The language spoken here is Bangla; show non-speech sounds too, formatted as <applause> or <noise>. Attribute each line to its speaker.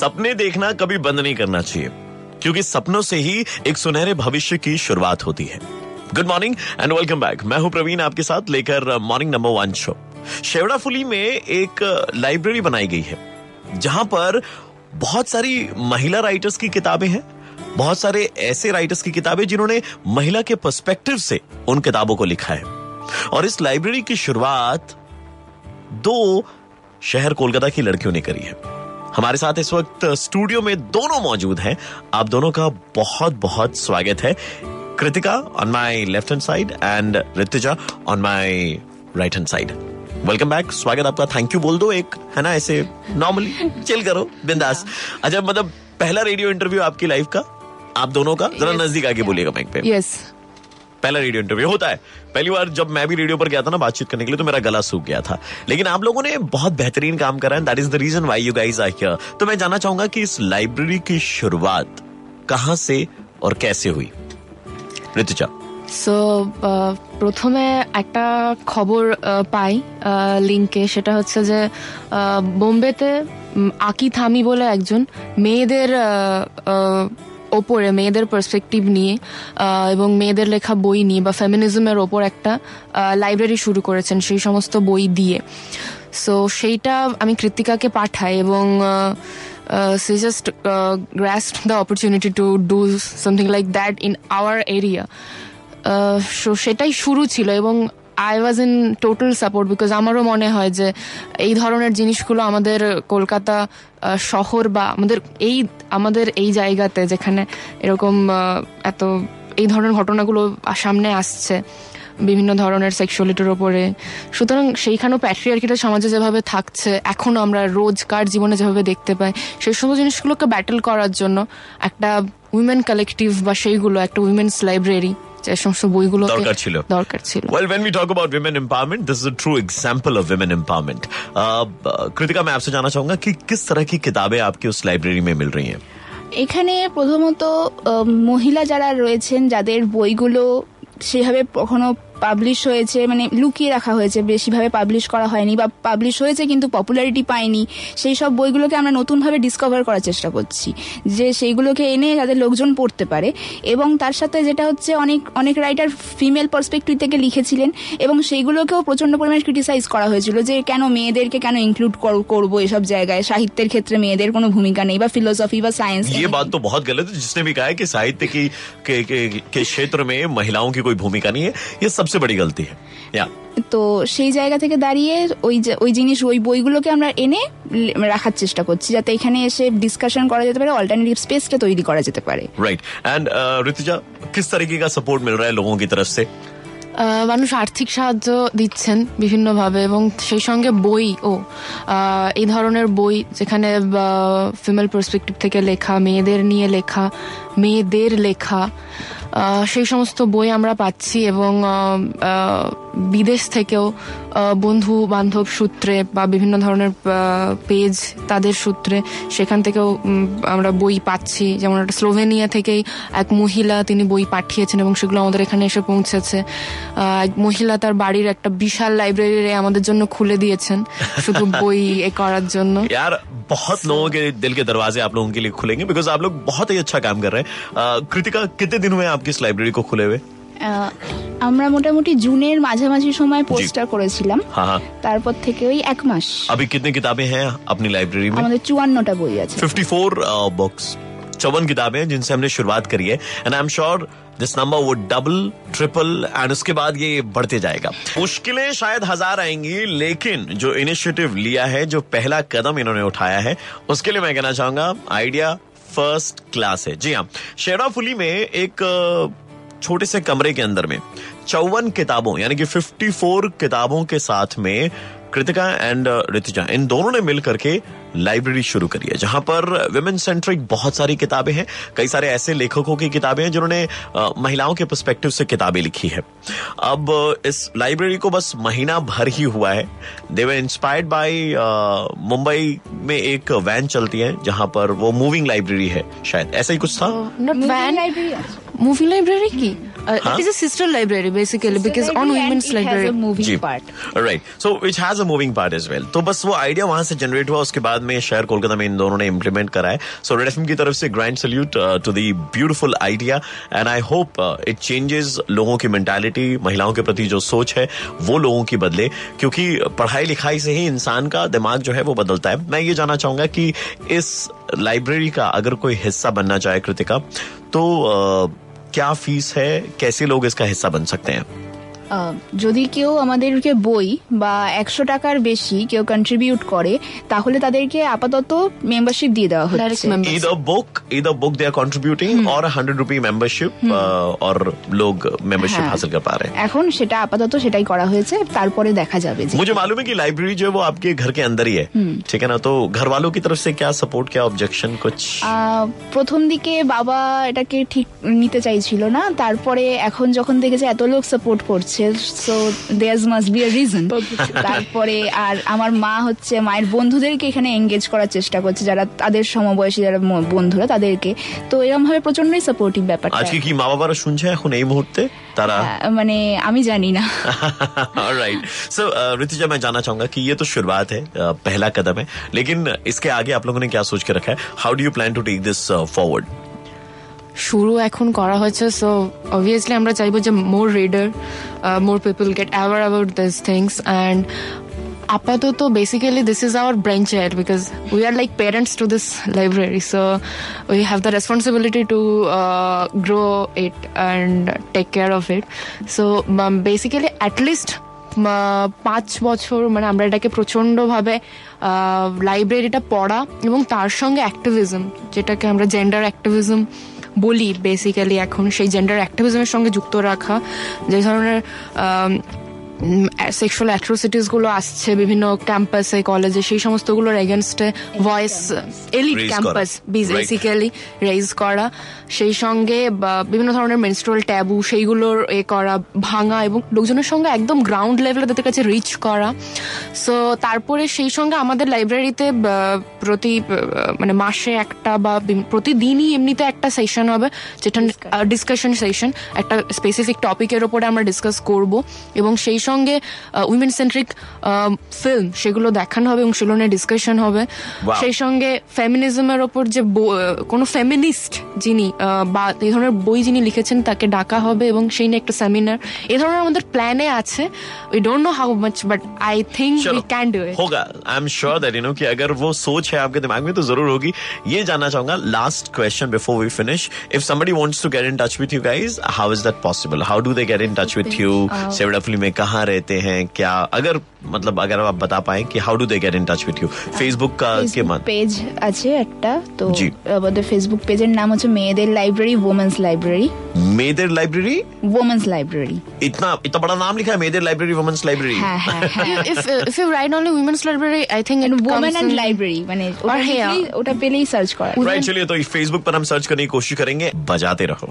Speaker 1: सपने देखना कभी बंद नहीं करना चाहिए, क्योंकि सपनों से ही एक सुनहरे भविष्य की शुरुआत होती है। Good morning and welcome back मैं हूँ प्रवीण, आपके साथ लेकर morning number one show Sheoraphuli में एक लाइब्रेरी बनाई गई है, जहाँ पर बहुत सारी महिला राइटर्स की किताबें हैं, बहुत सारे ऐसे राइटर्स की किताबें जिन्होंने महिला के पर्सपेक्टिव से उन किताबों को लिखा है। और इस लाइब्रेरी की शुरुआत दो शहर कोलकाता की लड़कियों ने करी है। हमारे साथ इस वक्त स्टूडियो में दोनों मौजूद हैं। आप दोनों का बहुत बहुत स्वागत है। Kritika on my left hand side and Ritija on my right hand side welcome back स्वागत आपका। थैंक यू बोल दो एक है ना? ऐसे नॉर्मली चिल करो बिंदास। अच्छा मतलब पहला रेडियो इंटरव्यू आपकी लाइफ का? आप दोनों का? जरा नज़दीक आके बोलिएगा माइक पे।
Speaker 2: यस
Speaker 1: पहला रेडियो इंटरव्यू होता है पहली बार जब मैं भी रेडियो पर गया था ना बातचीत करने के लिए तो मेरा गला सूख गया था लेकिन आप लोगों ने बहुत बेहतरीन काम करा है that is the reason why you guys are here तो मैं जानना चाहूंगा कि इस लाइब्रेरी की शुरुआत कहां से और कैसे हुई ঋতুজা
Speaker 2: সো প্রথমে একটা খবর আহ, পাই লিঙ্কে সেটা হচ্ছে যে আহ, বোম্বেতে উম, আকি থামি বলে একজন মেয়েদের আহ, আহ, ওপরে মেয়েদের পার্সপেক্টিভ নিয়ে এবং মেয়েদের লেখা বই নিয়ে বা ফেমিনিজমের ওপর একটা লাইব্রেরি শুরু করেছেন সেই সমস্ত বই দিয়ে। সো সেইটা আমি কৃতিকাকে পাঠাই এবং she just grasped the opportunity to do something like that in our area so সেটাই শুরু ছিল এবং I was in total support because আমারও মনে হয় যে এই ধরনের জিনিসগুলো আমাদের কলকাতা শহর বা আমাদের এই আমাদের এই জায়গাতে যেখানে এরকম এত এই ধরনের ঘটনাগুলো সামনে আসছে, বিভিন্ন ধরনের সেক্সুয়ালিটির ওপরে। সুতরাং সেইখানেও প্যাট্রিয়ার্কিটা সমাজে যেভাবে থাকছে, এখনও আমরা রোজকার জীবনে যেভাবে দেখতে পাই, সেই সমস্ত জিনিসগুলোকে ব্যাটেল করার জন্য একটা উইমেন কালেকটিভ বা সেইগুলো, একটা উইমেন্স লাইব্রেরি যে সমস্ত বইগুলো
Speaker 1: দরকার ছিল।
Speaker 2: দরকার ছিল
Speaker 1: Well, when we talk about women empowerment, this is a true example of women empowerment. Uh, Kritika मैं आपसे जानना चाहूंगा कि किस तरह की किताबें आपकी उस लाइब्रेरी में मिल रही हैं
Speaker 3: এখানে প্রথমত আহ, মহিলা যারা রয়েছেন যাদের বইগুলো সেভাবে কখনো পাবলিশ হয়েছে মানে লুকিয়ে রাখা হয়েছে বেশিভাবে পাবলিশ করা হয়নি বা পাবলিশ হয়েছে কিন্তু পপুলারিটি পায়নি সেই সব বইগুলোকে আমরা নতুনভাবে ডিসকভার করার চেষ্টা করছি যে সেইগুলোকে এনে যাদের লোকজন পড়তে পারে এবং তার সাথে যেটা হচ্ছে অনেক অনেক রাইটার ফিমেল পার্সপেক্টিভ থেকে লিখেছিলেন এবং সেইগুলোকেও প্রচন্ড পরিমাণে ক্রিটিসাইজ করা হয়েছিল যে কেন মেয়েদেরকে কেন ইনক্লুড করবো এসব জায়গায় সাহিত্যের ক্ষেত্রে মেয়েদের কোনো ভূমিকা নেই বা ফিলোসফি বা সায়েন্স
Speaker 1: ये बात तो बहुत गलत है जिसने भी कहा है कि साहित्य की के, के, के क्षेत्र में महिलाओं की कोई भूमिका नहीं है ये सबसे बड़ी गलती है या
Speaker 3: তো সেই জায়গা থেকে দাঁড়িয়ে ওই যে- ওই জিনিস ওই বইগুলোকে আমরা এনে লে- রাখার চেষ্টা করছি যাতে এখানে এসে ডিসকাশন করা যেতে পারে অল্টারনেটিভ স্পেসটা তৈরি করা যেতে পারে
Speaker 1: राइट एंड ऋतुजा किस तरीके का सपोर्ट मिल रहा है लोगों की तरफ से
Speaker 2: আহ, মানুষ আর্থিক সাহায্য দিচ্ছেন বিভিন্নভাবে এবং সেই সঙ্গে বই ও আহ, এই ধরনের বই যেখানে ফিমেল পার্সপেক্টিভ থেকে লেখা মেয়েদের নিয়ে লেখা মেয়েদের লেখা আহ, সেই সমস্ত বই আমরা পাচ্ছি এবং বিদেশ থেকেও আহ, বন্ধু বান্ধব সূত্রে বা বিভিন্ন ধরনের পেজ তাদের সূত্রে সেখান থেকেও উম, আমরা বই পাচ্ছি যেমন একটা স্লোভেনিয়া থেকেই এক মহিলা তিনি বই পাঠিয়েছেন এবং সেগুলো আমাদের এখানে এসে পৌঁছেছে আহ, এক মহিলা তার বাড়ির একটা বিশাল লাইব্রেরি আমাদের জন্য খুলে দিয়েছেন শুধু বই এ করার জন্য <laughs>
Speaker 1: यार बहुत लोगों के दिल के दरवाजे आप लोगों के लिए खुलेंगे बिकॉज आप लोग बहुत ही अच्छा काम कर रहे हैं Uh, कृतिका कितने दिन हुए आपकी इस लाइब्रेरी को खुले हुए
Speaker 3: আহ, আমরা মোটামুটি জুনের মাঝামাঝি সময় পোস্টার করেছিলাম
Speaker 1: हाँ हाँ
Speaker 3: তারপর থেকে ওই এক মাস
Speaker 1: अभी कितनी किताबें हैं अपनी लाइब्रेरी में
Speaker 3: আমাদের চুয়ান্নটা বই আছে
Speaker 1: 54 बुक्स चौवन किताबें हैं जिनसे हमने शुरुआत करी है and I am sure this number वो डबल ट्रिपल एंड उसके बाद ये बढ़ते जाएगा मुश्किलें शायद हजार आएंगी लेकिन जो इनिशिएटिव लिया है जो पहला कदम इन्होंने उठाया है उसके लिए मैं कहना चाहूंगा आइडिया फर्स्ट क्लास है जी हाँ शेराफुली में एक अ, छोटे से कमरे के अंदर में चौवन किताबों यानी कि 54 किताबों के साथ में कृतिका एंड ऋतिजा इन दोनों ने मिल करके लाइब्रेरी शुरू करी है जहाँ पर विमेन सेंट्रिक बहुत सारी किताबें हैं। कई सारे ऐसे लेखकों की किताबें हैं जिन्होंने महिलाओं के पर्सपेक्टिव से किताबें लिखी है। अब इस लाइब्रेरी को बस महीना भर ही हुआ है। They were inspired by Mumbai में एक वैन चलती है जहाँ पर वो मूविंग लाइब्रेरी है शायद। ऐसा ही कुछ था?
Speaker 2: मूवी लाइब्रेरी की it is a sister library basically because on women's
Speaker 3: library
Speaker 1: moving
Speaker 3: part
Speaker 1: right so which has a moving part as well तो बस वो आइडिया वहाँ से जनरेट हुआ उसके बाद में शहर कोलकाता में इन दोनों ने इम्प्लीमेंट करा है। सो रेड एफएम की तरफ़ से grand salute to the beautiful idea and I hope it changes लोगों की मेंटालिटी महिलाओं के प्रति जो सोच है वो लोगों की बदले। क्योंकि पढ़ाई लिखाई से ही इंसान का दिमाग जो है वो बदलता है। मैं ये जानना चाहूँगा कि इस लाइब्रेरी का अगर कोई हिस्सा बनना चाहे कृतिका तो uh, क्या फ़ीस है? कैसे लोग इसका हिस्सा बन सकते हैं?
Speaker 3: যদি কেউ আমাদেরকে বই বা একশো টাকার বেশি কেউ কন্ট্রিবিউট করে তাহলে তাদেরকে আপাতত মেম্বারশিপ দিয়ে দেওয়া
Speaker 2: ডাইরেক্ট
Speaker 3: হচ্ছে
Speaker 2: member
Speaker 1: either book either book they are contributing or a hundred rupee membership uh, और लोग membership
Speaker 3: हाँ।
Speaker 1: हासिल कर पा रहे हैं
Speaker 3: এখন সেটা আপাতত সেটাই করা হয়েছে তারপরে দেখা যাবে যে
Speaker 1: मुझे मालूम है कि लाइब्रेरी जो है वो आपके घर के अंदर ही है ठीक है ना तो घर वालों की तरफ से क्या सपोर्ट क्या ऑब्जेक्शन कुछ
Speaker 3: আহ, প্রথম দিকে বাবা এটাকে ঠিক নিতে চাইছিল না তারপরে এখন যখন দেখেছে এত লোক সাপোর্ট করছে so there must be a reason তারপরে আর আমার মা হচ্ছে মায়ের বন্ধুদেরকে এখানে এঙ্গেজ করার চেষ্টা করছে যারা তাদের সমবয়সী যারা ম- বন্ধুরা তাদেরকে তো এরকম ভাবে প্রচন্ডই সাপোর্টিভ ব্যাপারটা
Speaker 1: আজকে কি মা বাবারা শুনছে এখন এই মুহূর্তে তারা
Speaker 3: আহ, মানে আমি জানি না
Speaker 1: राइट सो ऋतिजा मैं जानना चाहूंगा कि ये तो शुरुआत है uh, पहला कदम है लेकिन इसके आगे आप लोगों ने क्या सोच के रखा है how do you plan to take this forward
Speaker 2: শুরু এখন করা হয়েছে সো অবভিয়াসলি আমরা চাইব যে more reader more people get aware about this things and আপাতত basically this is our brain child because we are like parents to this library so we have the responsibility to grow it and take care of it so basically at least পাঁচ বছর মানে আমরা এটাকে প্রচণ্ডভাবে লাইব্রেরিটা পড়া এবং তার সঙ্গে অ্যাক্টিভিজম যেটাকে আমরা জেন্ডার অ্যাক্টিভিজম বলি বেসিক্যালি এখন সেই জেন্ডার অ্যাক্টিভিজমের সঙ্গে যুক্ত রাখা যে ধরনের সেক্সুয়াল অ্যাট্রোসিটিসগুলো আসছে বিভিন্ন ক্যাম্পাসে কলেজে সেই সমস্তগুলোর এগেনস্টে
Speaker 1: voice
Speaker 2: elite
Speaker 1: campus.
Speaker 2: Basically raise করা। সেই সঙ্গে বা বিভিন্ন ধরনের মেনস্ট্রুয়াল ট্যাবু সেইগুলোর এ করা ভাঙা এবং লোকজনের সঙ্গে একদম গ্রাউন্ড লেভেলে তাদের কাছে রিচ করা। সো তারপরে সেই সঙ্গে আমাদের লাইব্রেরিতে প্রতি মানে মাসে একটা বা প্রতিদিনই এমনিতে একটা সেশন হবে যেটা ডিসকাশন সেশন একটা স্পেসিফিক টপিকের ওপরে আমরা ডিসকাস করব। এবং সেই সঙ্গে উইমেন সেন্ট্রিক ফিল্ম সেগুলো দেখানো হবে এবং সেগুলো নিয়ে ডিসকাশন হবে
Speaker 1: Wow.
Speaker 2: সেই সঙ্গে ফেমিনিজমের ওপর যে বো- আহ, কোনো ফেমিনিস্ট যিনি আহ, বা এই ধরনের বই যিনি লিখেছেন তাকে ডাকা হবে এবং সেই নিয়ে একটা সেমিনার এই ধরনের আমাদের প্ল্যানে আছে we don't know how much but I think we can do it
Speaker 1: होगा I am sure that you know कि अगर वो सोच है आपके दिमाग में तो जरूर होगी ये जानना चाहूंगा last question before we finish if somebody wants to get in touch with you guys how is that possible how do they get in touch with you Sheoraphuli में कहाँ रहते हैं क्या अगर मतलब अगर आप बता पाए कि how do they get in touch with you Facebook का के
Speaker 3: ফেসবুক
Speaker 1: मत
Speaker 3: পেজ আছে একটা তো
Speaker 1: জি।
Speaker 3: আমাদের ফেসবুক পেজের নাম হচ্ছে মেয়েদের library women's library
Speaker 1: मेदर library
Speaker 3: women's library
Speaker 1: इतना इतना बड़ा नाम लिखा है मेदर लाइब्रेरी वुमेन्स लाइब्रेरी
Speaker 3: হ্যাঁ হ্যাঁ হ্যাঁ
Speaker 2: if if you write only women's library i think it
Speaker 3: women
Speaker 2: comes
Speaker 3: and
Speaker 2: in-
Speaker 3: library মানে ওটা
Speaker 2: और here।
Speaker 3: লিখলেই- ওটা পেলেই সার্চ করা
Speaker 1: राइट चलिए तो फेसबुक पर हम सर्च करने की कोशिश करेंगे बजाते रहो